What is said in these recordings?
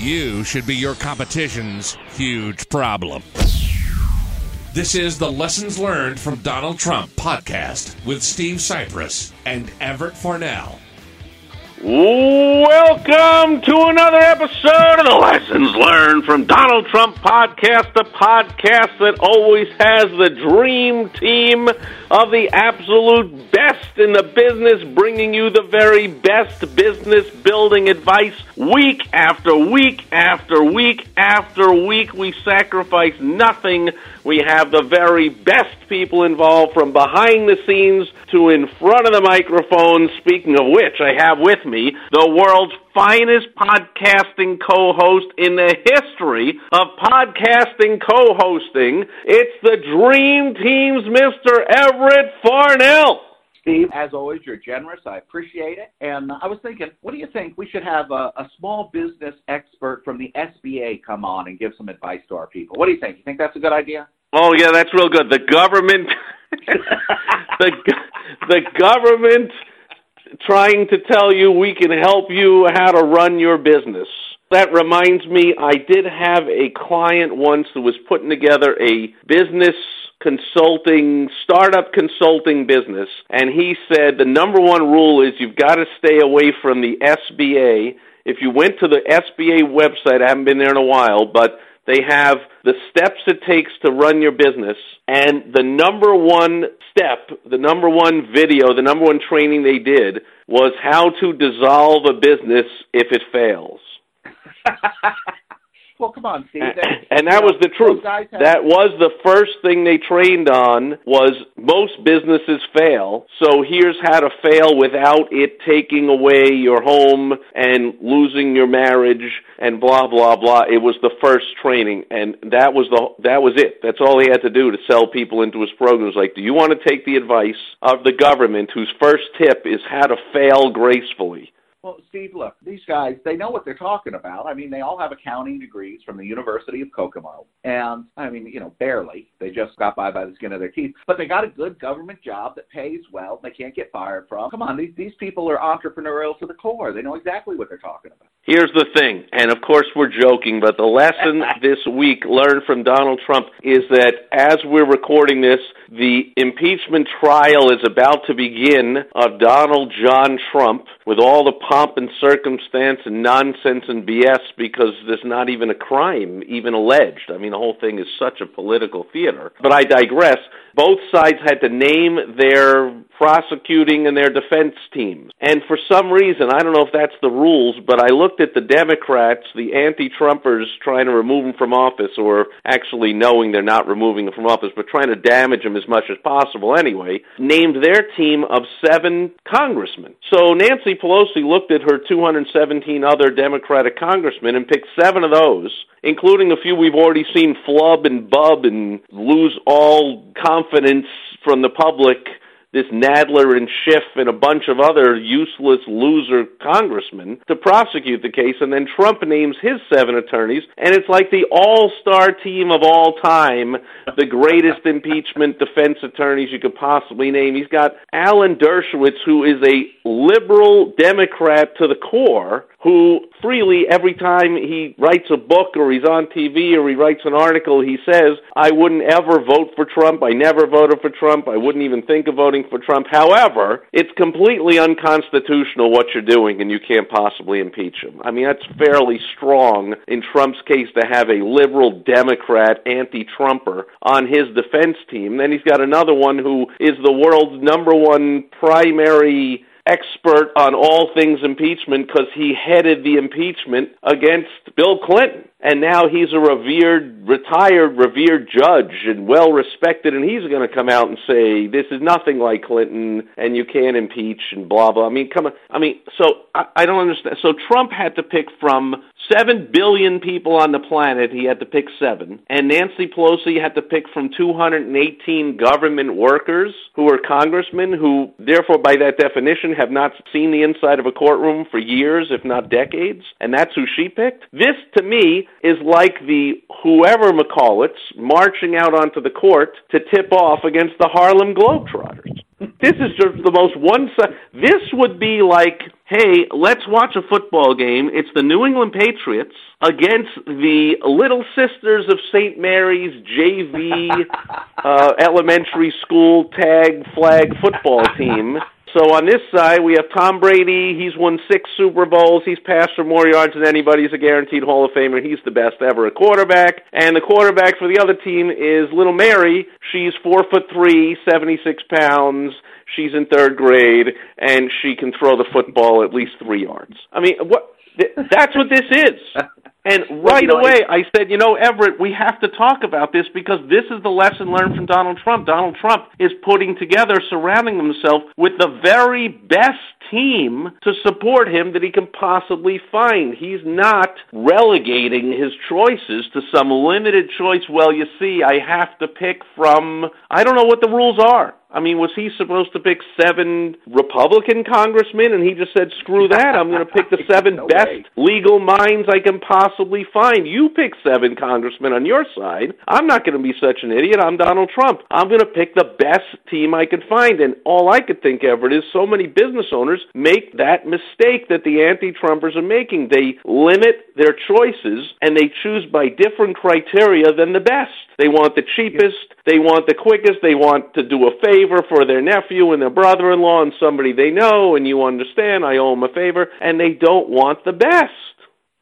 You should be your competition's huge problem. This is the Lessons Learned from Donald Trump podcast with Steve Cypress and Everett Farnell. Welcome to another episode of the Lessons Learned from Donald Trump podcast, the podcast that always has the dream team of the absolute best in the business, bringing you the very best business building advice week after week after week after week. We sacrifice nothing. We have the very best people involved from behind the scenes to in front of the microphone. Speaking of which, I have with me the world's finest podcasting co-host in the history of podcasting co-hosting. It's the Dream Team's Mr. Everett Farnell. Steve, as always, you're generous. I appreciate it. And I was thinking, what do you think? We should have a, a small business expert from the SBA come on and give some advice to our people. What do you think? You think that's a good idea? Oh yeah, that's real good. The government, the the government trying to tell you we can help you how to run your business. That reminds me, I did have a client once who was putting together a business consulting, startup consulting business, and he said the number one rule is you've got to stay away from the SBA. If you went to the SBA website, I haven't been there in a while, but they have the steps it takes to run your business, and the number one step, the number one video, the number one training they did was how to dissolve a business if it fails. well, come on, Steve. and that was the truth. That was the first thing they trained on was most businesses fail. So here's how to fail without it taking away your home and losing your marriage and blah blah blah. It was the first training and that was the that was it. That's all he had to do to sell people into his program. programs like, "Do you want to take the advice of the government whose first tip is how to fail gracefully?" Well, Steve, look, these guys, they know what they're talking about. I mean, they all have accounting degrees from the University of Kokomo. And, I mean, you know, barely. They just got by by the skin of their teeth. But they got a good government job that pays well, they can't get fired from. Come on, these, these people are entrepreneurial to the core. They know exactly what they're talking about. Here's the thing, and of course we're joking, but the lesson this week learned from Donald Trump is that as we're recording this, the impeachment trial is about to begin of Donald John Trump with all the pomp and circumstance and nonsense and BS because there's not even a crime even alleged. I mean, the whole thing is such a political theater. But I digress. Both sides had to name their prosecuting and their defense teams. And for some reason, I don't know if that's the rules, but I looked at the Democrats, the anti-Trumpers trying to remove him from office or actually knowing they're not removing him from office, but trying to damage him as much as possible anyway, named their team of seven congressmen. So Nancy Pelosi looked at her 217 other Democratic congressmen and picked seven of those including a few we've already seen flub and bub and lose all confidence from the public this Nadler and Schiff and a bunch of other useless loser congressmen to prosecute the case, and then Trump names his seven attorneys, and it's like the all-star team of all time, the greatest impeachment defense attorneys you could possibly name. He's got Alan Dershowitz, who is a liberal Democrat to the core, who freely every time he writes a book or he's on TV or he writes an article, he says, I wouldn't ever vote for Trump. I never voted for Trump. I wouldn't even think of voting for Trump. However, it's completely unconstitutional what you're doing and you can't possibly impeach him. I mean, that's fairly strong in Trump's case to have a liberal Democrat anti-Trumper on his defense team. Then he's got another one who is the world's number one primary expert on all things impeachment because he headed the impeachment against Bill Clinton and now he's a revered, retired, revered judge and well respected, and he's going to come out and say this is nothing like Clinton, and you can't impeach and blah blah. I mean, come on. I mean, so I, I don't understand. So Trump had to pick from Seven billion people on the planet, he had to pick seven. And Nancy Pelosi had to pick from 218 government workers who are congressmen who, therefore, by that definition, have not seen the inside of a courtroom for years, if not decades. And that's who she picked. This, to me, is like the whoever McCallits marching out onto the court to tip off against the Harlem Globetrotters. This is just the most one side. This would be like, hey, let's watch a football game. It's the New England Patriots against the Little Sisters of St. Mary's JV uh, elementary school tag flag football team. So on this side, we have Tom Brady. He's won six Super Bowls. He's passed for more yards than anybody. He's a guaranteed Hall of Famer. He's the best ever at quarterback. And the quarterback for the other team is Little Mary. She's four foot three, seventy six pounds. She's in third grade, and she can throw the football at least three yards. I mean, what? That's what this is. And right away, I said, you know, Everett, we have to talk about this because this is the lesson learned from Donald Trump. Donald Trump is putting together, surrounding himself with the very best team to support him that he can possibly find. He's not relegating his choices to some limited choice. Well, you see, I have to pick from, I don't know what the rules are. I mean, was he supposed to pick seven Republican congressmen and he just said, screw that, I'm going to pick the seven no best way. legal minds I can possibly find? You pick seven congressmen on your side. I'm not going to be such an idiot. I'm Donald Trump. I'm going to pick the best team I can find. And all I could think, Everett, is so many business owners make that mistake that the anti Trumpers are making. They limit their choices and they choose by different criteria than the best. They want the cheapest, they want the quickest, they want to do a favor for their nephew and their brother in law and somebody they know, and you understand, I owe them a favor, and they don't want the best.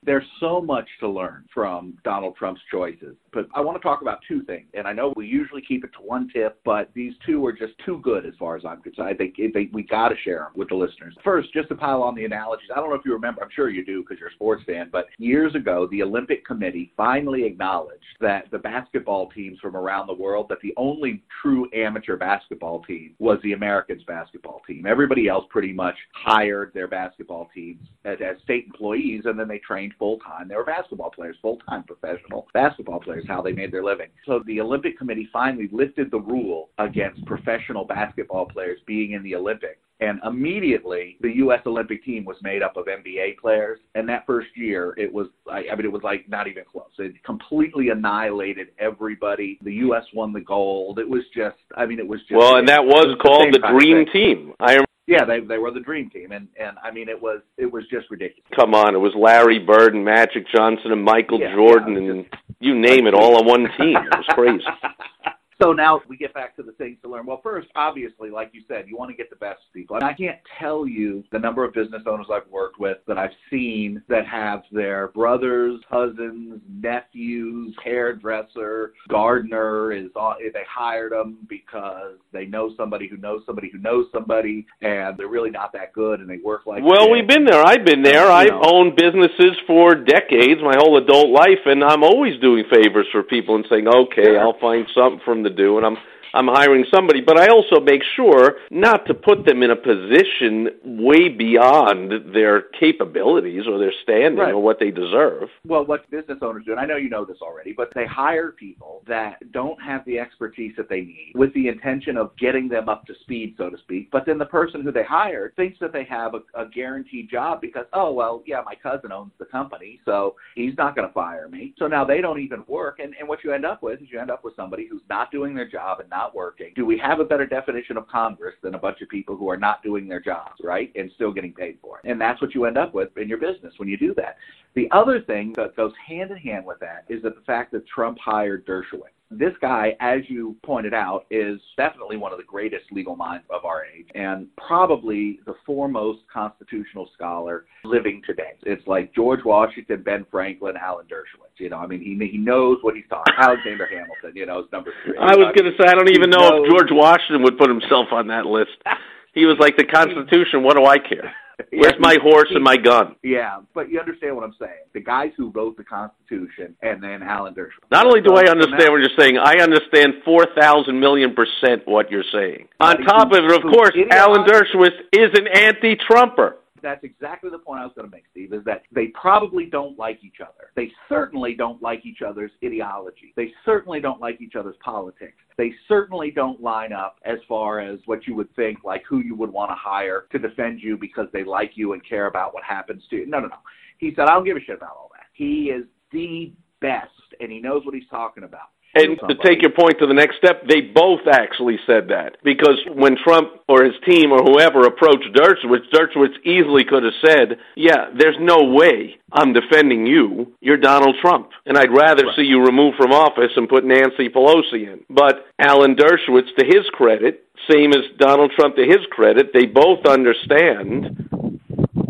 There's so much to learn from Donald Trump's choices. But I want to talk about two things. And I know we usually keep it to one tip, but these two are just too good as far as I'm concerned. I think they, we got to share them with the listeners. First, just to pile on the analogies, I don't know if you remember, I'm sure you do because you're a sports fan, but years ago, the Olympic Committee finally acknowledged that the basketball teams from around the world, that the only true amateur basketball team was the Americans basketball team. Everybody else pretty much hired their basketball teams as, as state employees and then they trained full time. They were basketball players, full time professional basketball players, how they made their living. So the Olympic Committee finally lifted the rule against professional basketball players being in the Olympics. And immediately, the U.S. Olympic team was made up of NBA players. And that first year, it was, I, I mean, it was like not even close. It completely annihilated everybody. The U.S. won the gold. It was just, I mean, it was just. Well, and that was called the Dream Team. I yeah, they they were the dream team, and and I mean it was it was just ridiculous. Come on, it was Larry Bird and Magic Johnson and Michael yeah, Jordan yeah, and you name it all on one team. It was crazy. So now we get back to the things to learn. Well, first, obviously, like you said, you want to get the best people. And I can't tell you the number of business owners I've worked with that I've seen that have their brothers, cousins, nephews, hairdresser, gardener is they hired them because they know somebody who knows somebody who knows somebody, and they're really not that good, and they work like. Well, we've been there. I've been there. I've know. owned businesses for decades, my whole adult life, and I'm always doing favors for people and saying, "Okay, Sure. I'll find something from." them to do," and I'm I'm hiring somebody, but I also make sure not to put them in a position way beyond their capabilities or their standing Right. or what they deserve. well, what business owners do, and I know you know this already, but they hire people that don't have the expertise that they need with the intention of getting them up to speed, so to speak. But then the person who they hired thinks that they have a, a guaranteed job because, oh, well, yeah, my cousin owns the company, so he's not going to fire me. So now they don't even work. And, and what you end up with is you end up with somebody who's not doing their job and not working. Do we have a better definition of Congress than a bunch of people who are not doing their jobs, right? And still getting paid for it. And that's what you end up with in your business when you do that. The other thing that goes hand in hand with that is that the fact that Trump hired Dershowitz. This guy, as you pointed out, is definitely one of the greatest legal minds of our age and probably the foremost constitutional scholar living today. It's like George Washington, Ben Franklin, Alan Dershowitz. You know, I mean, he he knows what he's talking. Alexander Hamilton, you know, is number three. I was going to say I don't even know if George Washington would put himself on that list. He was like the Constitution. What do I care? Where's my horse and my gun? Yeah, but you understand what I'm saying. The guys who wrote the Constitution and then Alan Dershowitz. Not only do I understand what you're saying, I understand 4,000 million percent what you're saying. On top of it, of course, Alan Dershowitz is an anti-Trumper. That's exactly the point I was going to make, Steve, is that they probably don't like each other. They certainly don't like each other's ideology. They certainly don't like each other's politics. They certainly don't line up as far as what you would think, like who you would want to hire to defend you because they like you and care about what happens to you. No, no, no. He said, I don't give a shit about all that. He is the best, and he knows what he's talking about. And to take your point to the next step, they both actually said that. Because when Trump or his team or whoever approached Dershowitz, Dershowitz easily could have said, Yeah, there's no way I'm defending you. You're Donald Trump. And I'd rather right. see you removed from office and put Nancy Pelosi in. But Alan Dershowitz, to his credit, same as Donald Trump to his credit, they both understand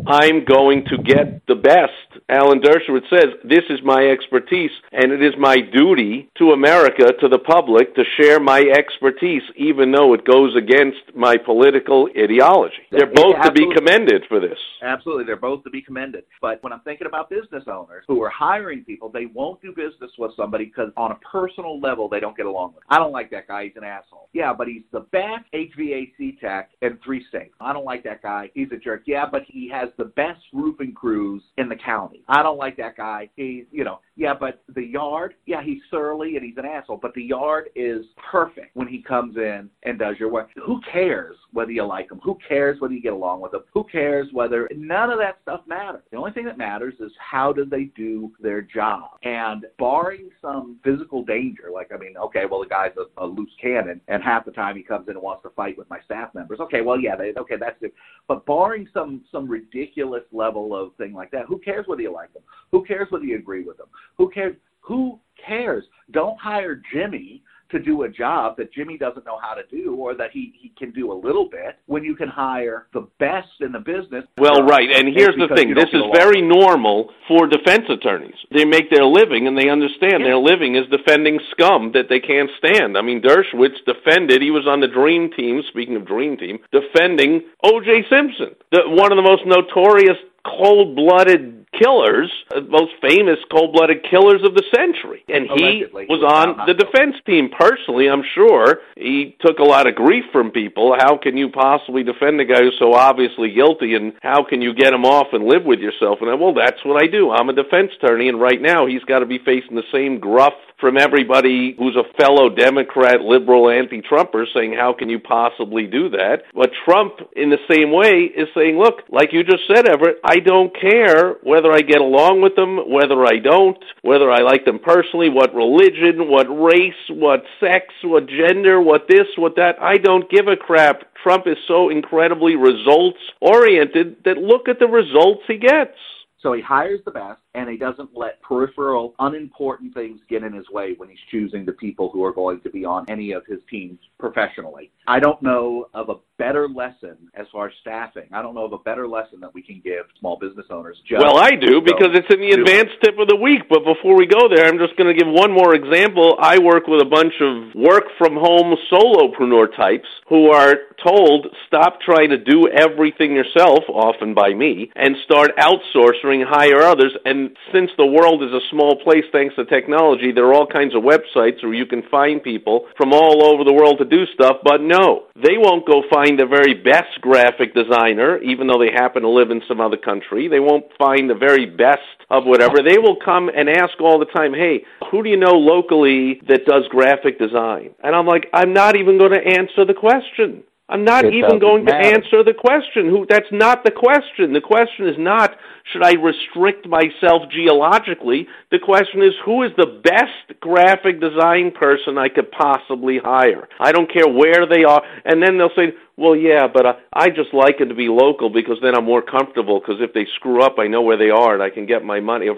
I'm going to get the best. Alan Dershowitz says, This is my expertise, and it is my duty to America, to the public, to share my expertise, even though it goes against my political ideology. They're both yeah, to be commended for this. Absolutely. They're both to be commended. But when I'm thinking about business owners who are hiring people, they won't do business with somebody because on a personal level, they don't get along with. I don't like that guy. He's an asshole. Yeah, but he's the best HVAC tech in three states. I don't like that guy. He's a jerk. Yeah, but he has the best roofing crews in the county. I don't like that guy. He's, you know, yeah, but the yard, yeah, he's surly and he's an asshole, but the yard is perfect when he comes in and does your work. Who cares whether you like him? Who cares whether you get along with him? Who cares whether none of that stuff matters? The only thing that matters is how do they do their job. And barring some physical danger, like I mean, okay, well the guy's a, a loose cannon, and half the time he comes in and wants to fight with my staff members. Okay, well yeah, they, okay, that's it. But barring some some ridiculous level of thing like that, who cares whether you like them? Who cares whether you agree with them? Who cares? Who cares? Don't hire Jimmy to do a job that Jimmy doesn't know how to do or that he, he can do a little bit when you can hire the best in the business. Well, right. And here's the thing this is very normal for defense attorneys. They make their living and they understand yeah. their living is defending scum that they can't stand. I mean, Dershowitz defended, he was on the Dream Team, speaking of Dream Team, defending O.J. Simpson, the, one of the most notorious cold blooded killers, uh, most famous cold-blooded killers of the century. And he Allegedly. was on the defense team personally, I'm sure. He took a lot of grief from people. How can you possibly defend a guy who's so obviously guilty and how can you get him off and live with yourself? And I, well, that's what I do. I'm a defense attorney and right now he's got to be facing the same gruff from everybody who's a fellow Democrat, liberal, anti-Trumper saying, how can you possibly do that? But Trump, in the same way, is saying, look, like you just said, Everett, I don't care whether I get along with them, whether I don't, whether I like them personally, what religion, what race, what sex, what gender, what this, what that. I don't give a crap. Trump is so incredibly results oriented that look at the results he gets. So he hires the best and he doesn't let peripheral, unimportant things get in his way when he's choosing the people who are going to be on any of his teams professionally. I don't know of a better lesson as far as staffing. I don't know of a better lesson that we can give small business owners. Just well, I do because it's in the advanced it. tip of the week. But before we go there, I'm just going to give one more example. I work with a bunch of work from home solopreneur types who are told stop trying to do everything yourself, often by me, and start outsourcing, hire others. And since the world is a small place thanks to technology, there are all kinds of websites where you can find people from all over the world to do stuff. But no, they won't go find the very best graphic designer, even though they happen to live in some other country. They won't find the very best of whatever. They will come and ask all the time, hey, who do you know locally that does graphic design? And I'm like, I'm not even going to answer the question. I'm not it even going matter. to answer the question. Who that's not the question. The question is not should I restrict myself geologically? The question is who is the best graphic design person I could possibly hire? I don't care where they are. And then they'll say, well, yeah, but I, I just like it to be local because then I'm more comfortable because if they screw up, I know where they are and I can get my money.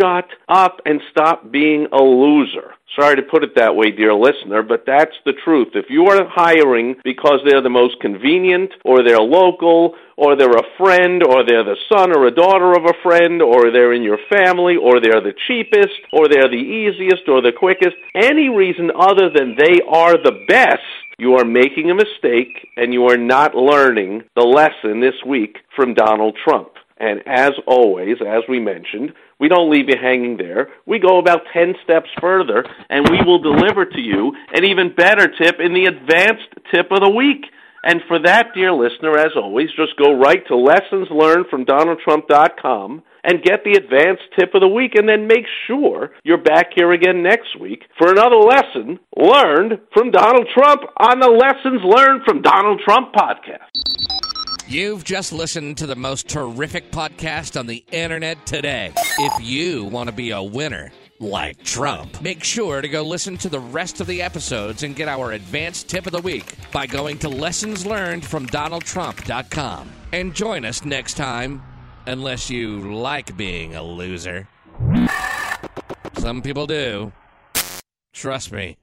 Shut up and stop being a loser. Sorry to put it that way, dear listener, but that's the truth. If you are hiring because they're the most convenient or they're local or they're a friend or they're the son or a daughter of a friend or they're in your family or they're the cheapest or they're the easiest or the quickest, any reason other than they are the best, you are making a mistake and you are not learning the lesson this week from Donald Trump. And as always, as we mentioned, we don't leave you hanging there. We go about 10 steps further and we will deliver to you an even better tip in the advanced tip of the week. And for that, dear listener, as always, just go right to lessonslearnedfromdonaldtrump.com and get the advanced tip of the week, and then make sure you're back here again next week for another lesson learned from Donald Trump on the Lessons Learned from Donald Trump podcast. You've just listened to the most terrific podcast on the internet today. If you want to be a winner, like Trump. Make sure to go listen to the rest of the episodes and get our advanced tip of the week by going to lessonslearnedfromdonaldtrump.com. And join us next time, unless you like being a loser. Some people do. Trust me.